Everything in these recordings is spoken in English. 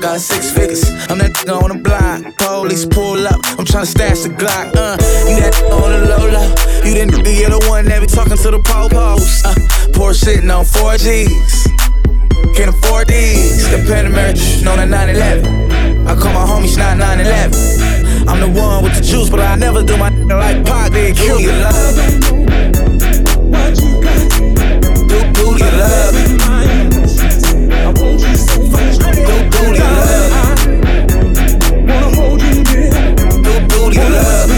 Got six figures. I'm that nigga on the block. Police pull up, I'm tryna stash the Glock. Uh, you that on the low low. You the nigga, you're the one that be talking to the popos. Uh, poor shitting on 4Gs. Can't afford these. The Panamera, known a 911. I call my homies not 911. I'm the one with the juice, but I never do my like Pac They Kill your love. Do, do your love booty love. Wanna hold you, dear. Do booty love.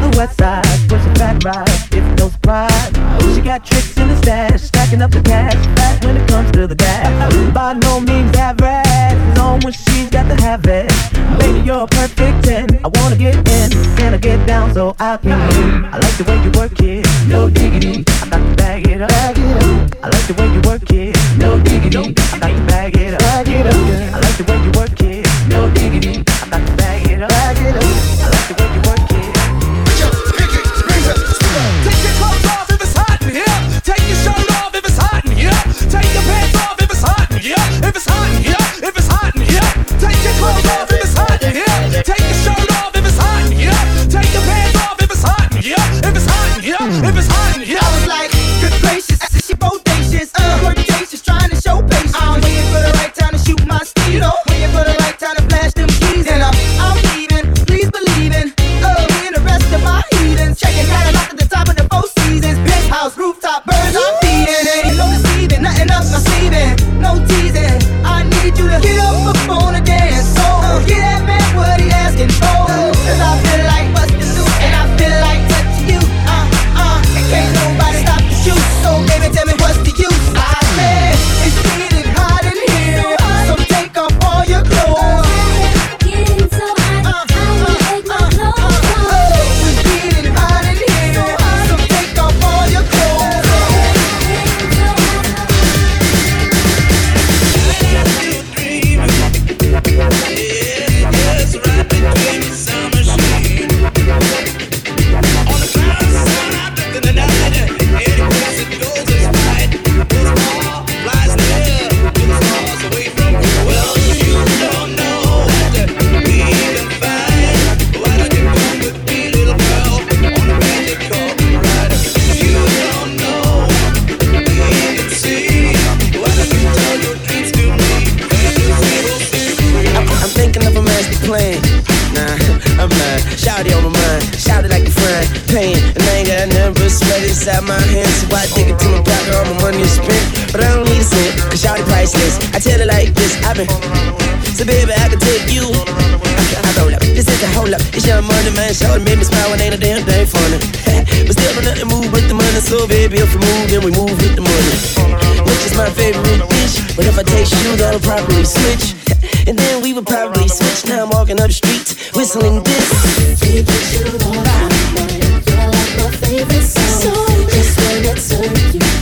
the west side, push a fat ride, it's no surprise. She got tricks in the stash, stacking up the cash, fast when it comes to the gas. By no means average, it's on when she's got to have it. Baby, you're a perfect 10, I wanna get in, can I get down so I can move? I like the way you work it, no diggity, I got to bag it up. I like the way you work it, no diggity, I got to bag it up. I like the way you work it, no diggity, I got to bag it up. I like the way you So baby, I can take you. I roll up, this is a whole up. It's your money, man. Showing made me smile, and ain't a damn thing funny. but still, don't nothing move with the money. So baby, if we move, then we move with the money. Which is my favorite dish. But if I taste you, that'll probably switch. And then we would probably switch. Now I'm walking up the street, whistling this. Baby, you're I'm my favorite song. Just when it's on you.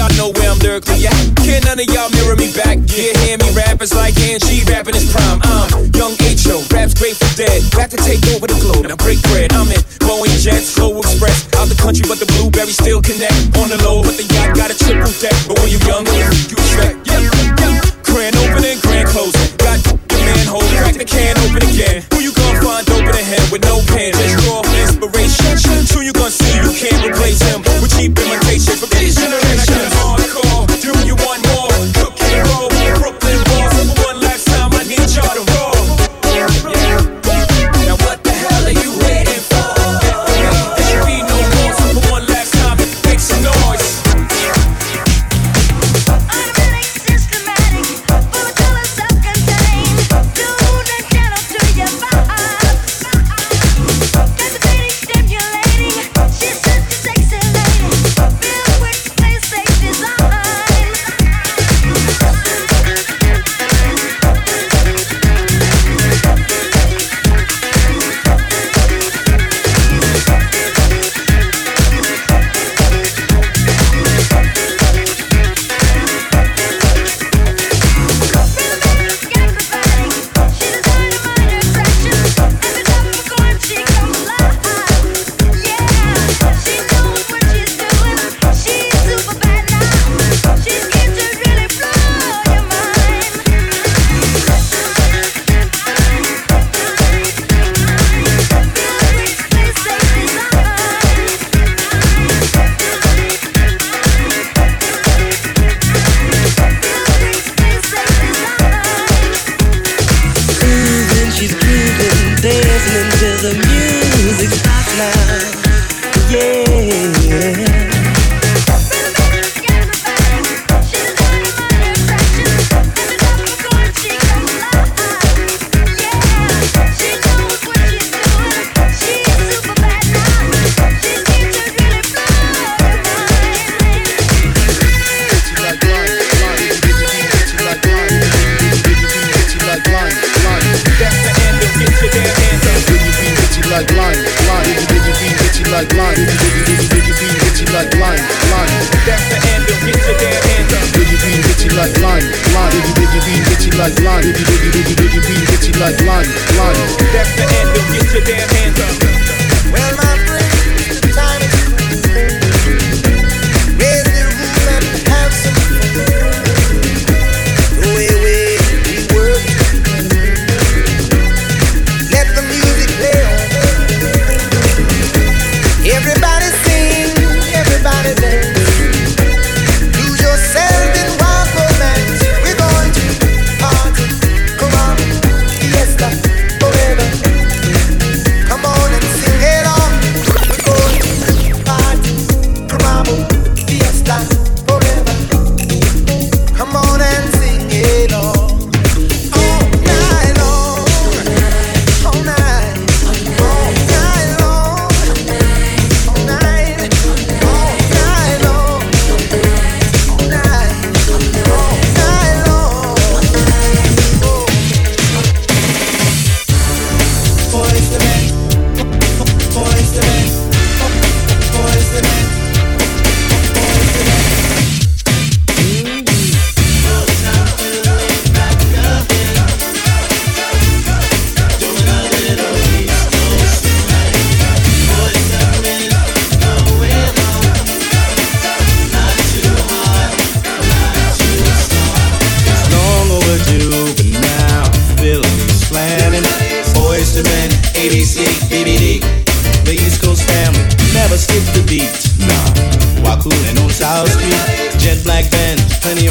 y'all know where I'm lyrically at. Can none of y'all mirror me back? Yeah, hear me rappers like Angie rapping his prime. I'm young H.O., raps great for dead. Back to take over the globe, now break bread. I'm in Boeing Jets, Flow Express. Out the country, but the blueberries still connect. On the low, but the yacht got a triple deck. But when you're young, you expect. Yeah, yeah. Grand opening, grand closing. Got the manhole, crack the can open again. Who you gonna find open a head with no pen? Just raw inspiration. Who you gonna see? You can't replace him.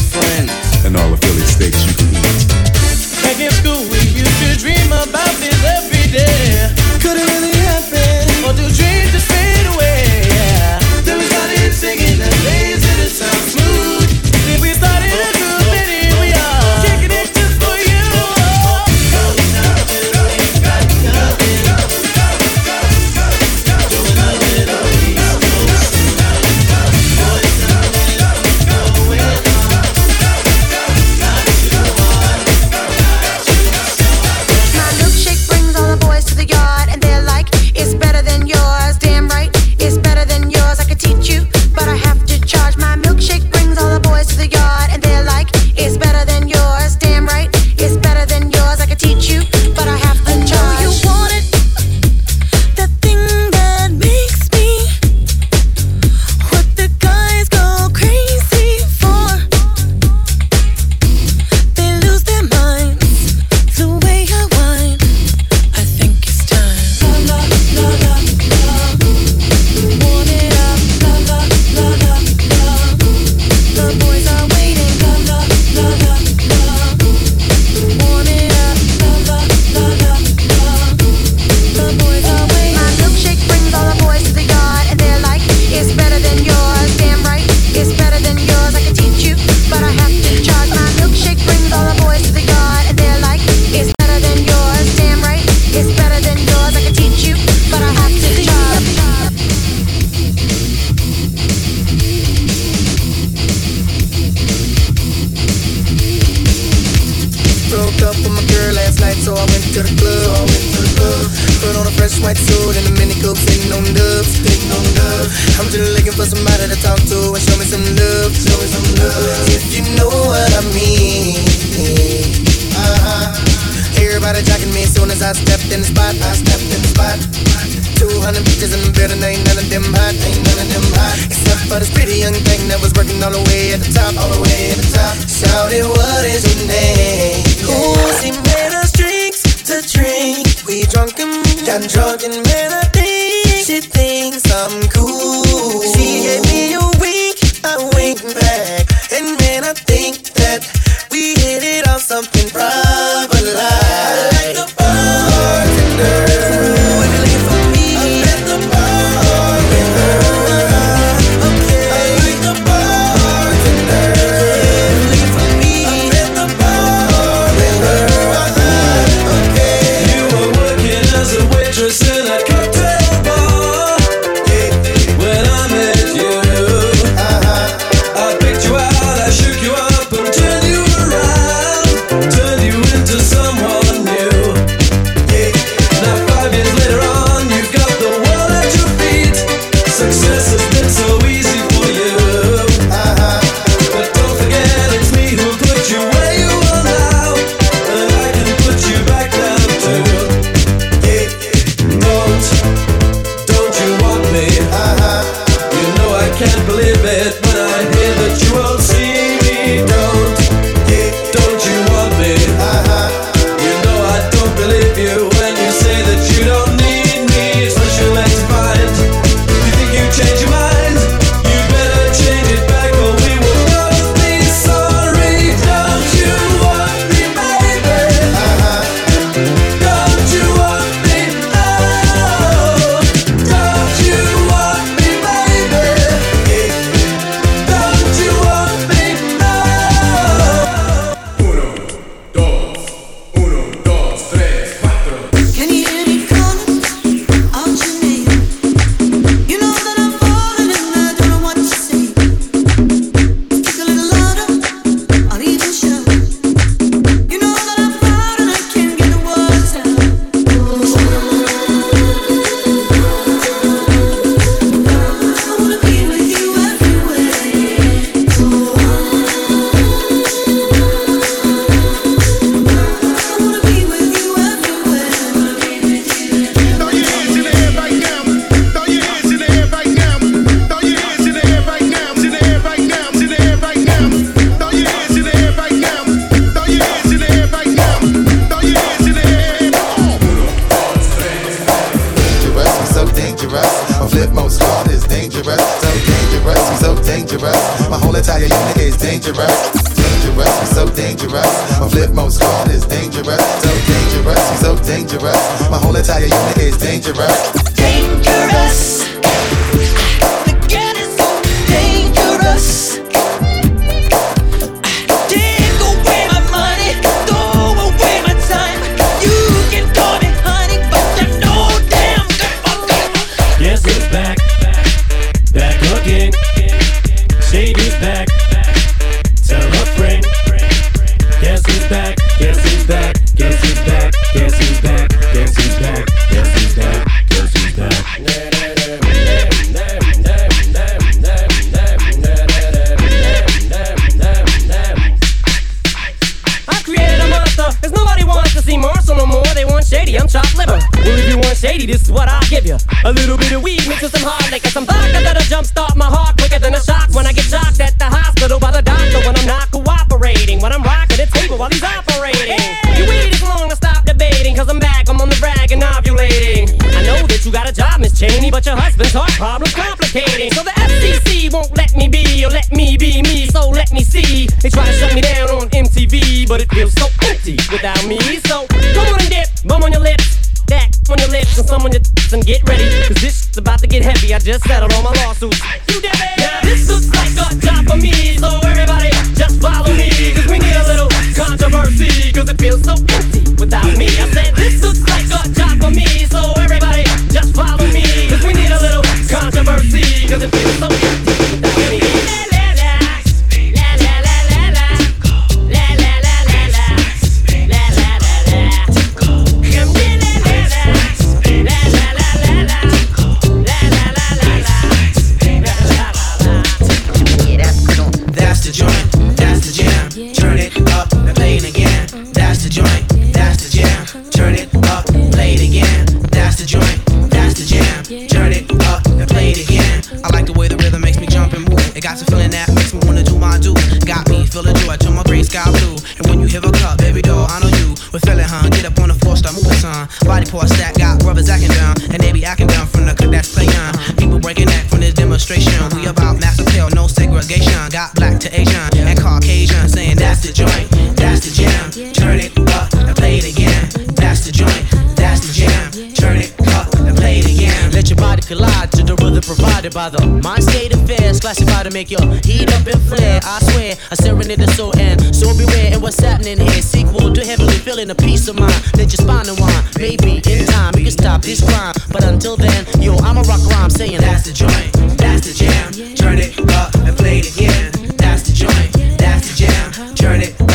friends. And all affiliate states you can up with my girl last night, so I went to the club. So I went to the club. Put on a fresh white suit and a mini coat, sitting on dubs, sitting on dubs. I'm just looking for somebody to talk to and show me some love, show me some love. If you know what I mean. Uh-huh. Everybody jacking me as soon as I stepped in the spot. I stepped in the spot. 200 bitches in the building, ain't none of them hot, ain't none of them hot. Except for this pretty young thing that was working all the way at the top, all the way at the top. Shouted, what is your name? Ooh, she made us drinks to drink. We drunk and got drunk and made her think she thinks I'm cool. Is dangerous. dangerous. Cause nobody wants to see Marshall no more. They want shady, I'm chopped liver. Well, if you want shady, this is what I'll give you. A little bit of weed mixed with some hard liquor, some vodka that'll jumpstart my heart quicker than a shock when I get shocked at the hospital by the doctor when I'm not cooperating. When I'm rocking the table while he's operating. You waited this long to stop debating, cause I'm back, I'm on the rag and ovulating. I know that you got a job, Miss Cheney, but your husband's heart problem's complicating. So the FCC won't let me be, or let me be me, so let me see. They try to shut me down on but it feels so empty without me. So come on and dip, bum on your lips. That on your lips and some on your tits and get ready. Cause this about to get heavy. I just settled all my lawsuits. You did it! It's classified to make your heat up and flare. I swear, I serenade the soul and so beware. And what's happening here? Sequel to heavenly feeling, a peace of mind. Let your spine unwind. Maybe in time you can stop this crime. But until then, yo, I'm a rock rhyme saying that's the joint, that's the jam. Turn it up and play it again. That's the joint, that's the jam. Turn it